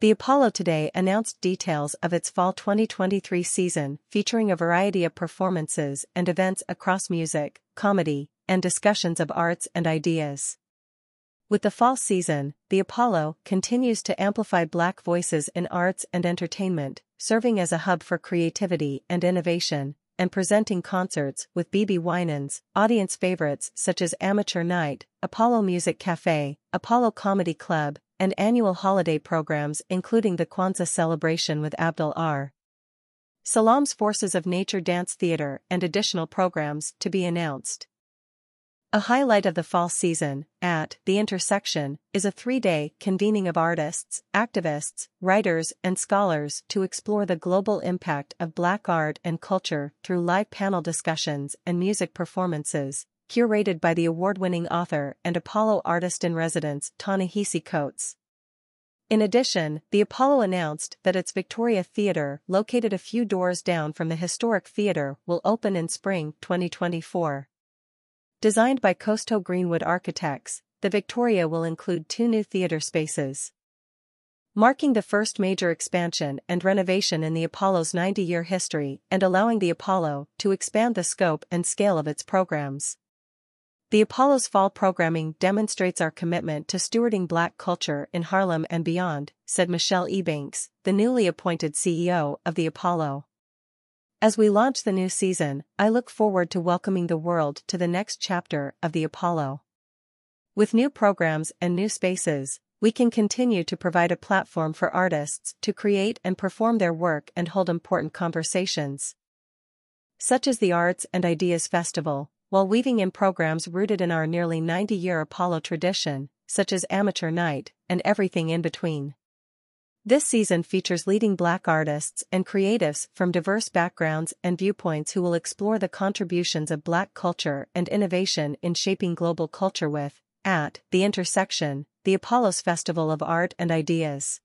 The Apollo today announced details of its fall 2023 season featuring a variety of performances and events across music, comedy, and discussions of arts and ideas. With the fall season, the Apollo continues to amplify Black voices in arts and entertainment, serving as a hub for creativity and innovation, and presenting concerts with BeBe Winans, audience favorites such as Amateur Night, Apollo Music Cafe, Apollo Comedy Club, and annual holiday programs including the Kwanzaa celebration with Abdel R. Salaam's Forces of Nature Dance Theater and additional programs to be announced. A highlight of the fall season, at The Intersection, is a three-day convening of artists, activists, writers, and scholars to explore the global impact of Black art and culture through live panel discussions and music performances, curated by the award-winning author and Apollo artist-in-residence Ta-Nehisi Coates. In addition, the Apollo announced that its Victoria Theatre, located a few doors down from the historic theatre, will open in spring 2024. Designed by Kostow Greenwood Architects, the Victoria will include two new theatre spaces. Marking the first major expansion and renovation in the Apollo's 90-year history and allowing the Apollo to expand the scope and scale of its programs. The Apollo's fall programming demonstrates our commitment to stewarding Black culture in Harlem and beyond, said Michelle Ebanks, the newly appointed CEO of the Apollo. As we launch the new season, I look forward to welcoming the world to the next chapter of the Apollo. With new programs and new spaces, we can continue to provide a platform for artists to create and perform their work and hold important conversations. Such as the Arts and Ideas Festival, while weaving in programs rooted in our nearly 90 year Apollo tradition, such as Amateur Night and everything in between. This season features leading Black artists and creatives from diverse backgrounds and viewpoints who will explore the contributions of Black culture and innovation in shaping global culture with, at The Intersection, the Apollos Festival of Art and Ideas.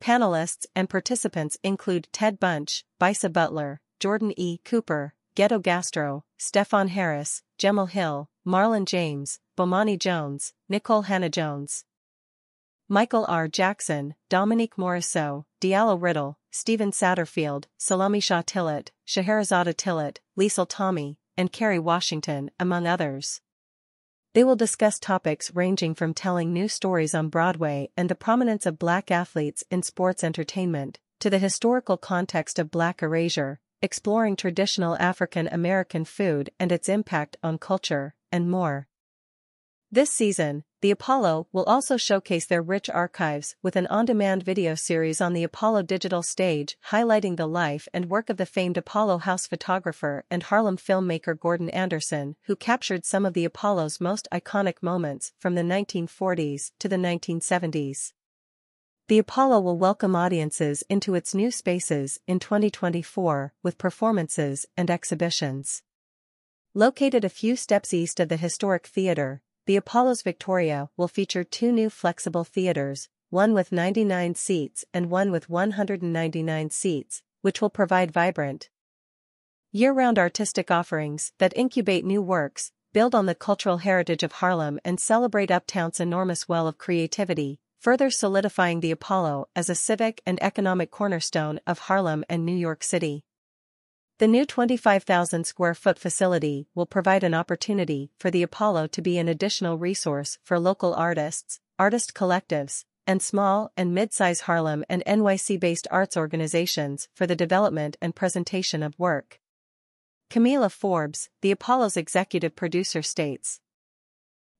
Panelists and participants include Ted Bunch, Bisa Butler, Jordan E. Cooper, Ghetto Gastro, Stefon Harris, Jemele Hill, Marlon James, Bomani Jones, Nicole Hannah-Jones. Michael R. Jackson, Dominique Morisseau, Diallo Riddle, Stephen Satterfield, Salamishah Tillet, Scheherazade Tillet, Liesl Tommy, and Kerry Washington, among others. They will discuss topics ranging from telling new stories on Broadway and the prominence of black athletes in sports entertainment, to the historical context of black erasure, exploring traditional African American food and its impact on culture, and more. This season, the Apollo will also showcase their rich archives with an on-demand video series on the Apollo digital stage highlighting the life and work of the famed Apollo house photographer and Harlem filmmaker Gordon Anderson who captured some of the Apollo's most iconic moments from the 1940s to the 1970s. The Apollo will welcome audiences into its new spaces in 2024 with performances and exhibitions. Located a few steps east of the historic theater, the Apollo's Victoria will feature two new flexible theaters, one with 99 seats and one with 199 seats, which will provide vibrant, year-round artistic offerings that incubate new works, build on the cultural heritage of Harlem and celebrate Uptown's enormous well of creativity, further solidifying the Apollo as a civic and economic cornerstone of Harlem and New York City. The new 25,000 square foot facility will provide an opportunity for the Apollo to be an additional resource for local artists, artist collectives, and small and mid-size Harlem and NYC-based arts organizations for the development and presentation of work. Kamilah Forbes, the Apollo's executive producer states.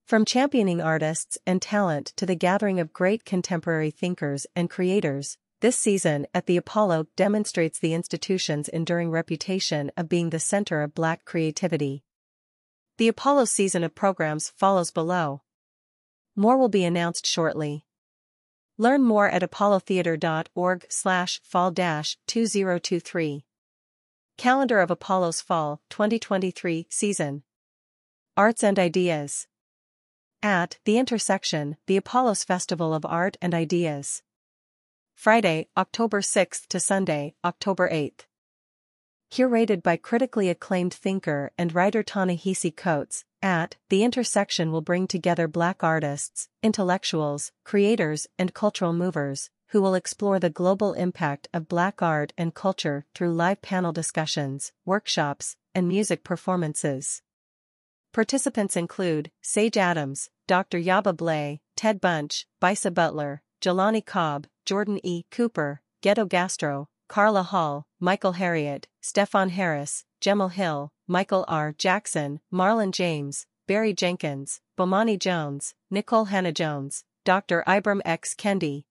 From championing artists and talent to the gathering of great contemporary thinkers and creators, this season at the Apollo demonstrates the institution's enduring reputation of being the center of black creativity. The Apollo season of programs follows below. More will be announced shortly. Learn more at apollotheater.org slash fall-2023. Calendar of Apollo's Fall 2023 season. Arts and Ideas. At The Intersection, the Apollos Festival of Art and Ideas. Friday, October 6th to Sunday, October 8th. Curated by critically acclaimed thinker and writer Ta-Nehisi Coates, at The Intersection will bring together Black artists, intellectuals, creators, and cultural movers who will explore the global impact of Black art and culture through live panel discussions, workshops, and music performances. Participants include Sage Adams, Dr. Yaba Blay, Ted Bunch, Bisa Butler, Jelani Cobb, Jordan E. Cooper, Ghetto Gastro, Carla Hall, Michael Harriot, Stefon Harris, Jemele Hill, Michael R. Jackson, Marlon James, Barry Jenkins, Bomani Jones, Nicole Hannah-Jones, Dr. Ibram X. Kendi,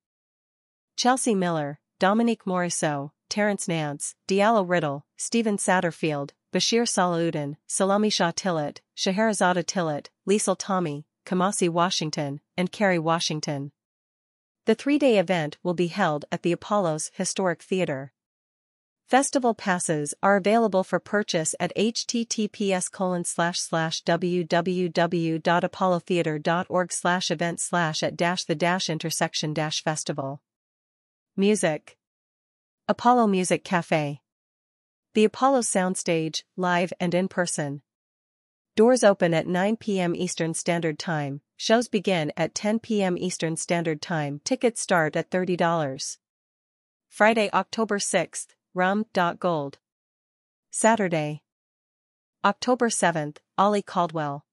Chelsea Miller, Dominique Morisseau, Terrence Nance, Diallo Riddle, Stephen Satterfield, Bashir Salahuddin, Salamishah Tillet, Scheherazade Tillet, Liesl Tommy, Kamasi Washington, and Kerry Washington. The three-day event will be held at the Apollo's Historic Theater. Festival passes are available for purchase at https www.apollotheater.org event at dash the dash intersection dash festival. Music Apollo Music Cafe The Apollo Soundstage, live and in person. Doors open at 9 p.m. Eastern Standard Time, shows begin at 10 p.m. Eastern Standard Time, tickets start at $30. Friday, October 6th, rum.gold. Saturday. October 7th, Ollie Caldwell.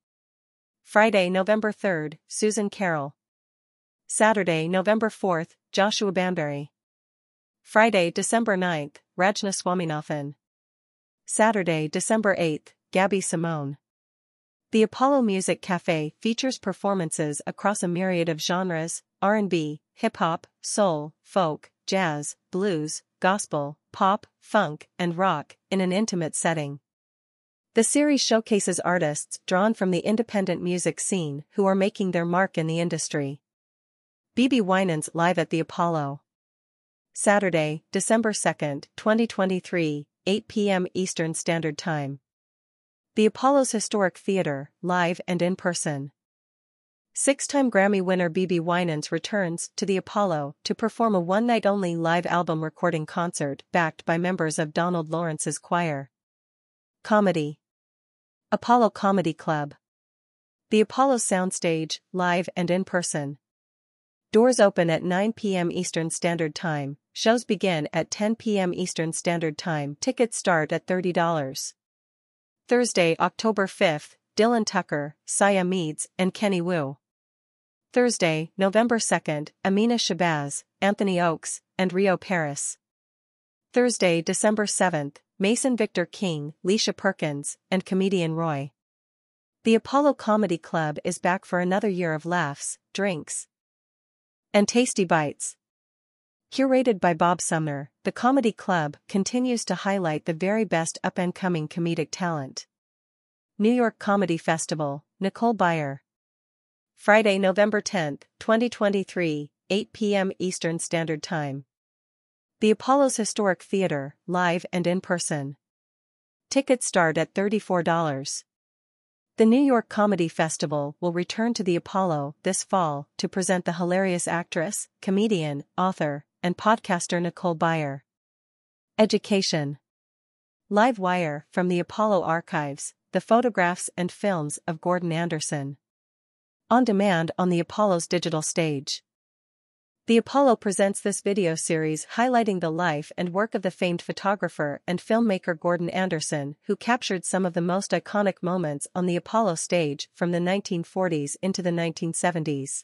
Friday, November 3rd, Susan Carroll. Saturday, November 4th, Joshua Banbury. Friday, December 9th, Rajna Swaminathan. Saturday, December 8th, Gabby Simone. The Apollo Music Cafe features performances across a myriad of genres, R&B, hip-hop, soul, folk, jazz, blues, gospel, pop, funk, and rock, in an intimate setting. The series showcases artists drawn from the independent music scene who are making their mark in the industry. BeBe Winans live at the Apollo. Saturday, December 2, 2023, 8 p.m. Eastern Standard Time. The Apollo's Historic Theater, live and in person. Six-time Grammy winner BeBe Winans returns to the Apollo to perform a one-night-only live album recording concert backed by members of Donald Lawrence's choir. Comedy Apollo Comedy Club The Apollo Soundstage, live and in person. Doors open at 9 p.m. Eastern Standard Time, shows begin at 10 p.m. Eastern Standard Time, tickets start at $30. Thursday, October 5th, Dylan Tucker, Saya Meads, and Kenny Wu. Thursday, November 2nd, Amina Shabazz, Anthony Oakes, and Rio Paris. Thursday, December 7th, Mason Victor King, Leisha Perkins, and comedian Roy. The Apollo Comedy Club is back for another year of laughs, drinks, and tasty bites. Curated by Bob Sumner, the Comedy Club continues to highlight the very best up-and-coming comedic talent. New York Comedy Festival, Nicole Byer. Friday, November 10, 2023, 8 p.m. Eastern Standard Time. The Apollo's Historic Theater, live and in person. Tickets start at $34. The New York Comedy Festival will return to the Apollo this fall to present the hilarious actress, comedian, author, and podcaster Nicole Byer. Education Live Wire from the Apollo Archives, the photographs and films of Gordon Anderson. On demand on the Apollo's digital stage. The Apollo presents this video series highlighting the life and work of the famed photographer and filmmaker Gordon Anderson, who captured some of the most iconic moments on the Apollo stage from the 1940s into the 1970s.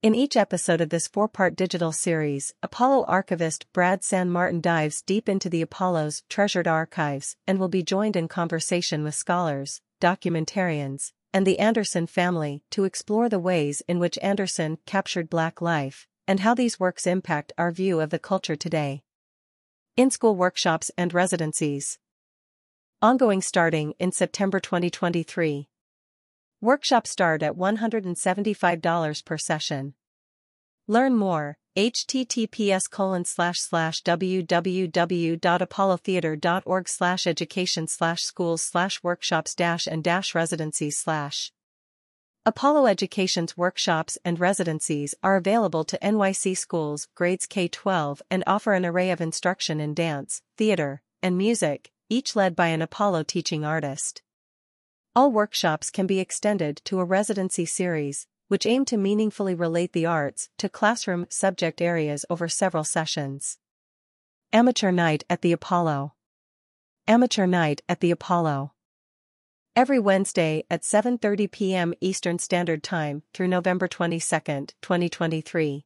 In each episode of this four-part digital series, Apollo archivist Brad San Martin dives deep into the Apollo's treasured archives and will be joined in conversation with scholars, documentarians, and the Anderson family to explore the ways in which Anderson captured Black life and how these works impact our view of the culture today. In-school workshops and residencies. Ongoing starting in September 2023. Workshops start at $175 per session. Learn more, https colon slash slash www.apollotheater.org slash education slash schools slash workshops dash and dash residencies slash. Apollo Education's workshops and residencies are available to NYC schools grades K-12 and offer an array of instruction in dance, theater, and music, each led by an Apollo teaching artist. All workshops can be extended to a residency series, which aim to meaningfully relate the arts to classroom subject areas over several sessions. Amateur Night at the Apollo Amateur Night at the Apollo Every Wednesday at 7.30 p.m. Eastern Standard Time through November 22, 2023.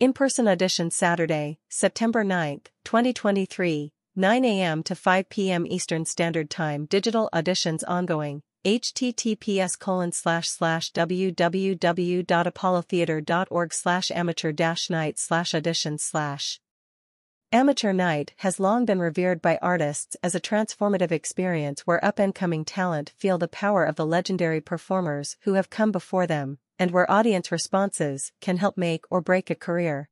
In-person audition Saturday, September 9, 2023, 9 a.m. to 5 p.m. Eastern Standard Time Digital auditions ongoing https colon slash slash www.apollotheater.org slash amateur dash night slash audition slash Amateur Night has long been revered by artists as a transformative experience where up-and-coming talent feel the power of the legendary performers who have come before them, and where audience responses can help make or break a career.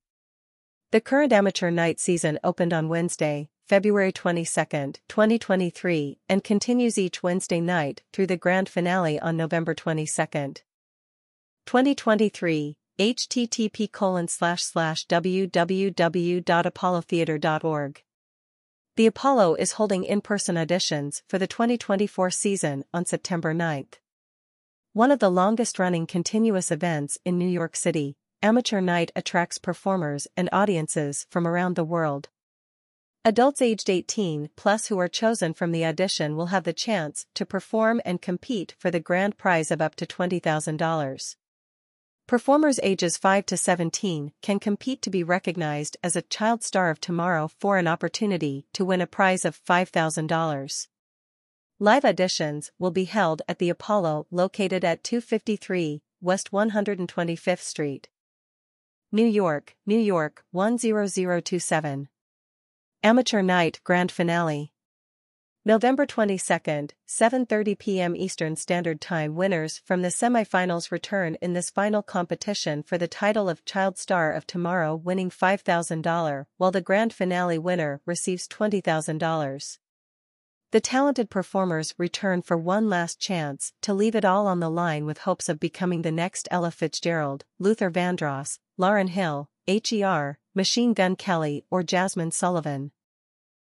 The current Amateur Night season opened on Wednesday, February 22, 2023, and continues each Wednesday night through the grand finale on November 22. 2023, http www.apollotheater.org. The Apollo is holding in-person auditions for the 2024 season on September 9. One of the longest-running continuous events in New York City, Amateur Night attracts performers and audiences from around the world. Adults aged 18 plus who are chosen from the audition will have the chance to perform and compete for the grand prize of up to $20,000. Performers ages 5 to 17 can compete to be recognized as a child star of tomorrow for an opportunity to win a prize of $5,000. Live auditions will be held at the Apollo located at 253 West 125th Street. New York, New York 10027. Amateur Night Grand Finale November 22, 7.30 p.m. Eastern Standard Time winners from the semifinals return in this final competition for the title of Child Star of Tomorrow winning $5,000 while the grand finale winner receives $20,000. The talented performers return for one last chance to leave it all on the line with hopes of becoming the next Ella Fitzgerald, Luther Vandross, Lauryn Hill, H.E.R., Machine Gun Kelly or Jazmine Sullivan.